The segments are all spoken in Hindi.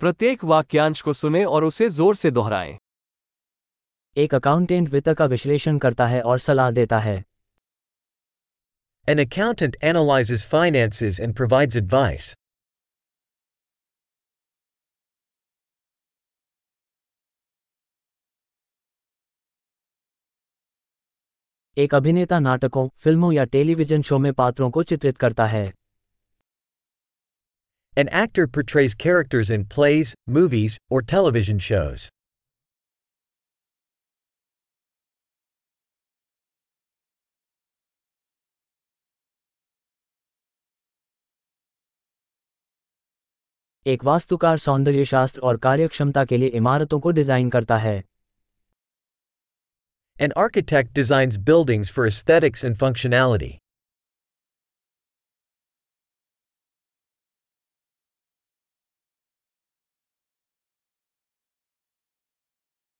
प्रत्येक वाक्यांश को सुने और उसे ज़ोर से दोहराएँ। एक अकाउंटेंट वित्त का विश्लेषण करता है और सलाह देता है। An accountant analyzes finances and provides advice. एक अभिनेता नाटकों फ़िल्मों या टेलीविज़न शो में पात्रों को चित्रित करता है। An actor portrays characters in plays, movies, or television shows. एक वास्तुकार सौंदर्यशास्त्र और कार्यक्षमता के लिए इमारतों को डिजाइन करता है An architect designs buildings for aesthetics and functionality.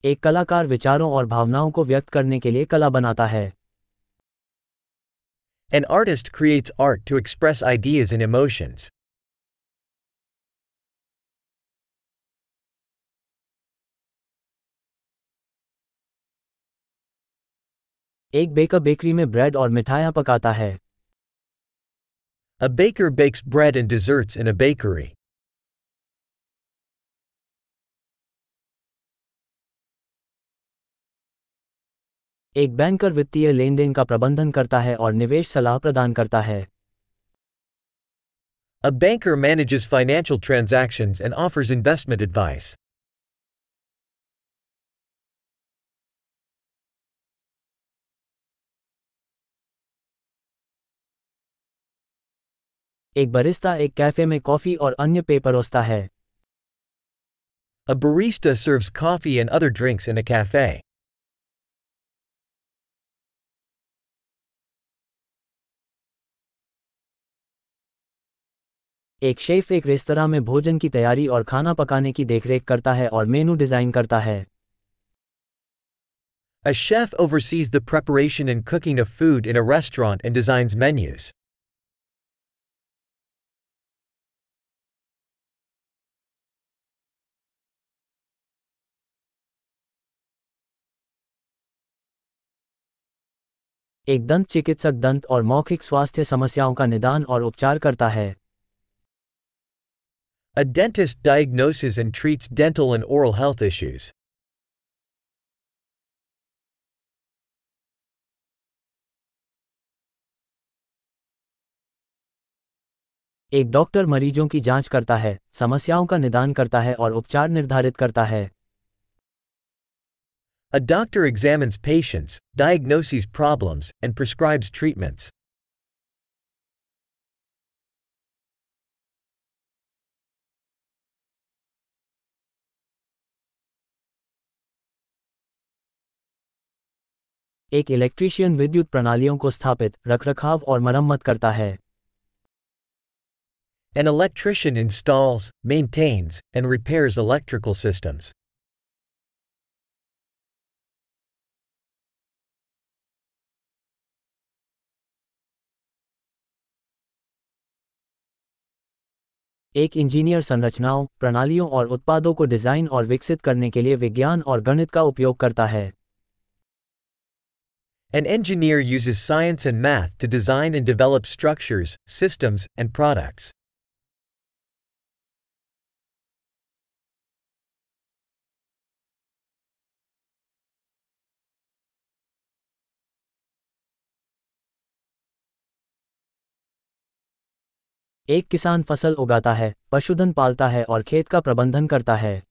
एक कलाकार विचारों और भावनाओं को व्यक्त करने के लिए कला बनाता है। An artist creates art to express ideas in emotions एक बेकर बेकरी में ब्रेड और मिठाइयाँ पकाता है। A baker bakes bread and desserts in a bakery एक बैंकर वित्तीय लेनदेन का प्रबंधन करता है और निवेश सलाह प्रदान करता है A banker manages financial transactions and offers investment advice. एक बरिस्ता एक कैफ़े में कॉफ़ी और अन्य पेय परोसता है A barista serves coffee and other drinks in a cafe. एक शेफ एक रेस्तरा में भोजन की तैयारी और खाना पकाने की देखरेख करता है और मेनू डिज़ाइन करता है A chef oversees the preparation and cooking of food in a restaurant and designs menus. एक दंत चिकित्सक दंत और मौखिक स्वास्थ्य समस्याओं का निदान और उपचार करता है A dentist diagnoses and treats dental and oral health issues. एक डॉक्टर मरीजों की जांच करता है समस्याओं का निदान करता है और उपचार निर्धारित करता है A doctor examines patients, diagnoses problems, and prescribes treatments. एक इलेक्ट्रीशियन विद्युत प्रणालियों को स्थापित रखरखाव और मरम्मत करता है An electrician installs, maintains, and repairs electrical systems. एक इंजीनियर संरचनाओं प्रणालियों और उत्पादों को डिज़ाइन और विकसित करने के लिए विज्ञान और गणित का उपयोग करता है An engineer uses science and math to design and develop structures, systems, and products. एक किसान फसल उगाता है पशुधन पालता है और खेत का प्रबंधन करता है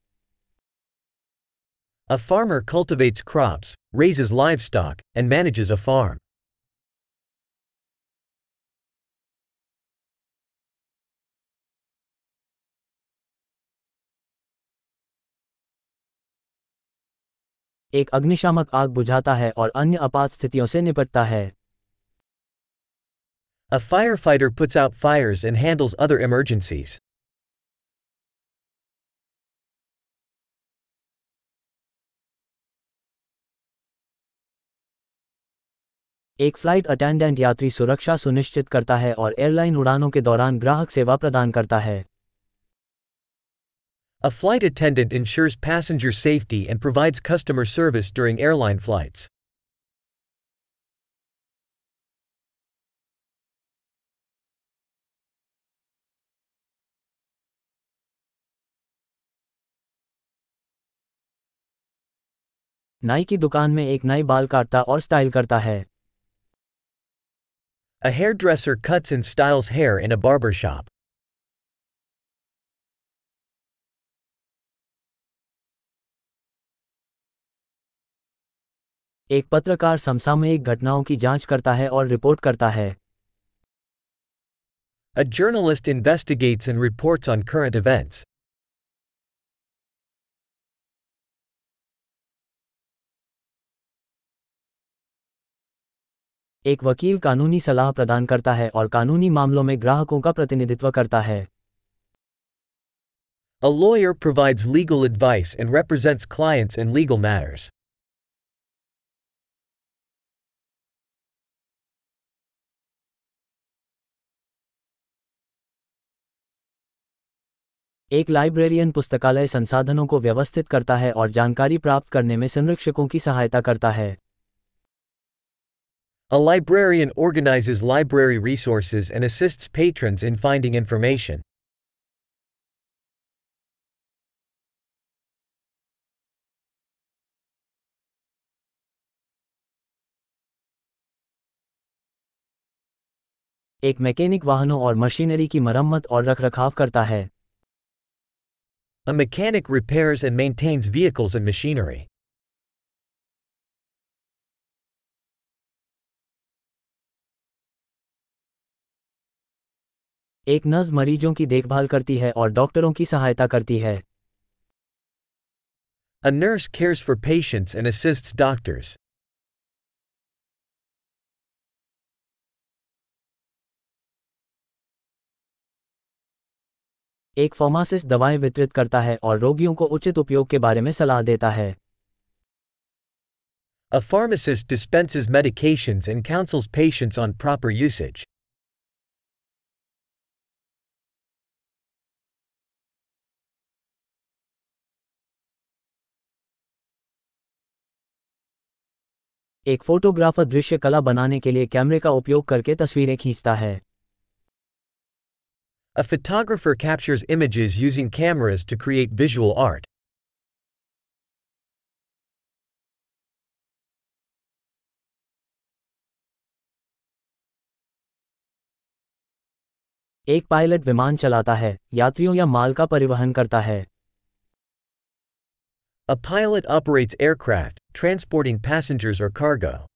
A farmer cultivates crops, raises livestock, and manages a farm. एक अग्निशामक आग बुझाता है और अन्य आपात स्थितियों से निपटता है A firefighter puts out fires and handles other emergencies. एक फ़्लाइट अटेंडेंट यात्री सुरक्षा सुनिश्चित करता है और एयरलाइन उड़ानों के दौरान ग्राहक सेवा प्रदान करता है A flight attendant ensures passenger safety and provides customer service during airline flights. नाई की दुकान में एक नाई बाल काटता और स्टाइल करता है A hairdresser cuts and styles hair in a barber shop. एक पत्रकार समसामयिक घटनाओं की जांच करता है और रिपोर्ट करता है A journalist investigates and reports on current events. एक वकील कानूनी सलाह प्रदान करता है और कानूनी मामलों में ग्राहकों का प्रतिनिधित्व करता है A lawyer provides legal advice and represents clients in legal matters. एक लाइब्रेरियन पुस्तकालय संसाधनों को व्यवस्थित करता है और जानकारी प्राप्त करने में संरक्षकों की सहायता करता है A librarian organizes library resources and assists patrons in finding information. एक मैकेनिक वाहनों और मशीनरी की मरम्मत और रखरखाव करता है A mechanic repairs and maintains vehicles and machinery. एक नर्स मरीजों की देखभाल करती है और डॉक्टरों की सहायता करती है A nurse cares for patients and assists doctors. एक फार्मासिस्ट दवाएँ वितरित करता है और रोगियों को उचित उपयोग के बारे में सलाह देता है A pharmacist dispenses medications and counsels patients on proper usage. एक फोटोग्राफर दृश्य कला बनाने के लिए कैमरे का उपयोग करके तस्वीरें खींचता है A photographer captures images using cameras to create visual art. एक पायलट विमान चलाता है यात्रियों या माल का परिवहन करता है A pilot operates aircraft, transporting passengers or cargo.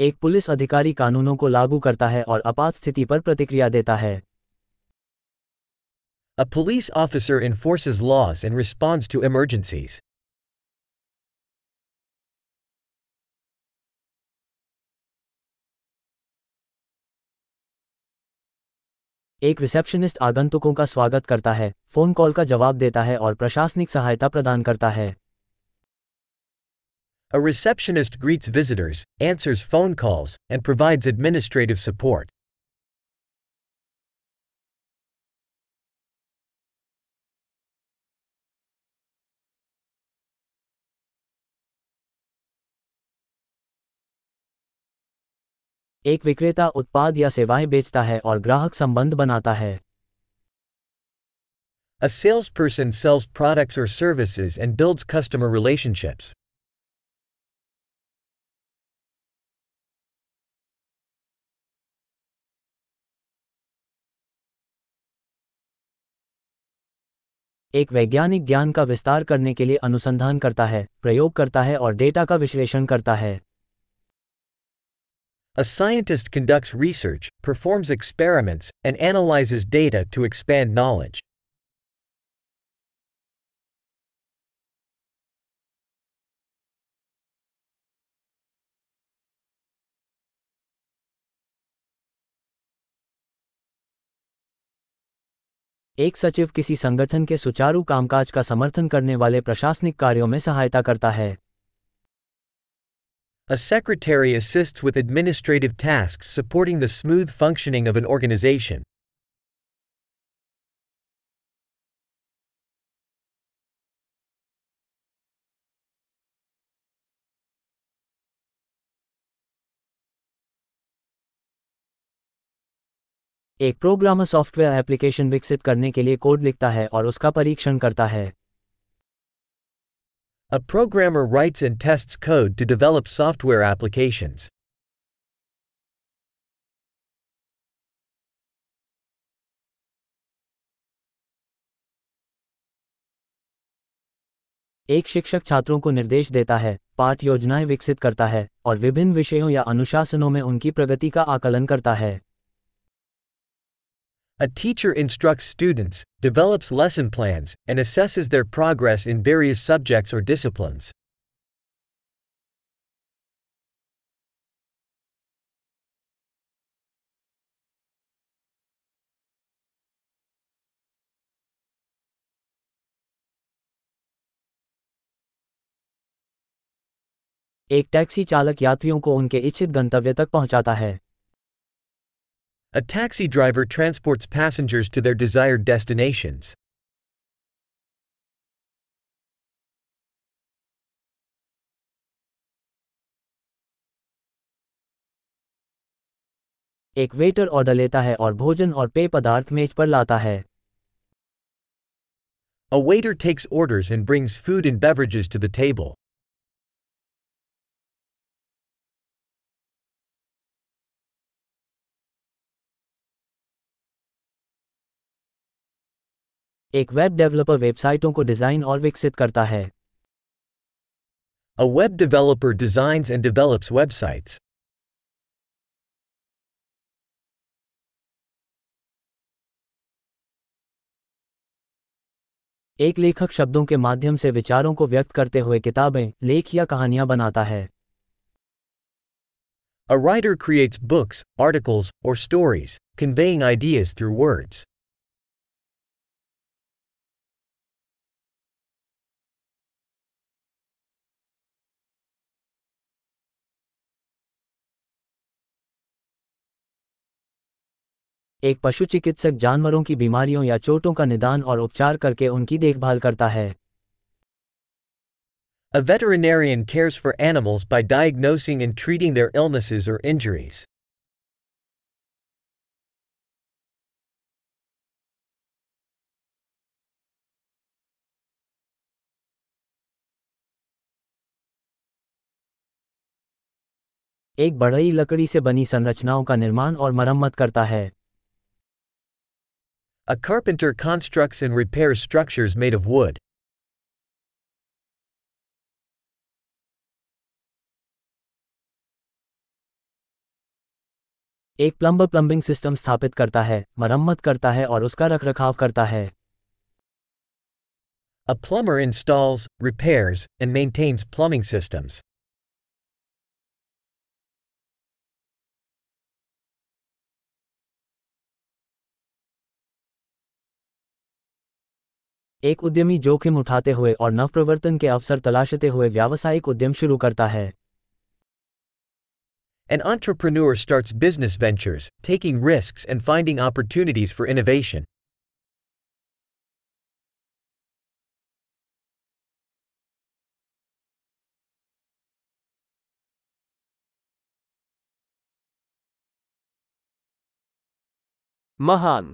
एक पुलिस अधिकारी कानूनों को लागू करता है और आपात स्थिति पर प्रतिक्रिया देता है A police officer enforces laws and responds to emergencies. एक रिसेप्शनिस्ट आगंतुकों का स्वागत करता है फ़ोन कॉल का जवाब देता है और प्रशासनिक सहायता प्रदान करता है A receptionist greets visitors, answers phone calls, and provides administrative support. एक विक्रेता उत्पाद या सेवाएँ बेचता है और ग्राहक संबंध बनाता है A salesperson sells products or services and builds customer relationships. एक वैज्ञानिक ज्ञान का विस्तार करने के लिए अनुसंधान करता है प्रयोग करता है और डेटा का विश्लेषण करता है A scientist conducts research, performs experiments, and analyzes data to expand knowledge. एक सचिव किसी संगठन के सुचारू कामकाज का समर्थन करने वाले प्रशासनिक कार्यों में सहायता करता है A secretary assists with administrative tasks supporting the smooth functioning of an organization. एक प्रोग्रामर सॉफ्टवेयर एप्लीकेशन विकसित करने के लिए कोड लिखता है और उसका परीक्षण करता है A programmer writes and tests code to develop software applications. एक शिक्षक छात्रों को निर्देश देता है पाठ योजनाएँ विकसित करता है, और विभिन्न विषयों या अनुशासनों में उनकी प्रगति का आकलन करता है A teacher instructs students, develops lesson plans, and assesses their progress in various subjects or disciplines. एक टैक्सी चालक यात्रियों को उनके इच्छित गंतव्य तक पहुंचाता है A taxi driver transports passengers to their desired destinations. एक वेटर ऑर्डर लेता है और भोजन और पेय पदार्थ मेज पर लाता है A waiter takes orders and brings food and beverages to the table. एक वेब डेवलपर वेबसाइटों को डिज़ाइन और विकसित करता है A web developer designs and develops websites. एक लेखक शब्दों के माध्यम से विचारों को व्यक्त करते हुए किताबें लेख या कहानियाँ बनाता है A writer creates books, articles, or stories, conveying ideas through words. एक पशु चिकित्सक जानवरों की बीमारियों या चोटों का निदान और उपचार करके उनकी देखभाल करता है A veterinarian cares for animals by diagnosing and treating their illnesses or injuries. एक बढ़ई लकड़ी से बनी संरचनाओं का निर्माण और मरम्मत करता है A carpenter constructs and repairs structures made of wood. एक प्लम्बर प्लम्बिंग सिस्टम स्थापित करता है मरम्मत करता है और उसका रखरखाव करता है A plumber installs, repairs, and maintains plumbing systems. एक उद्यमी जोखिम उठाते हुए और नवप्रवर्तन के अवसर तलाशते हुए व्यावसायिक उद्यम शुरू करता है An entrepreneur starts business ventures, taking risks and finding opportunities for innovation. महान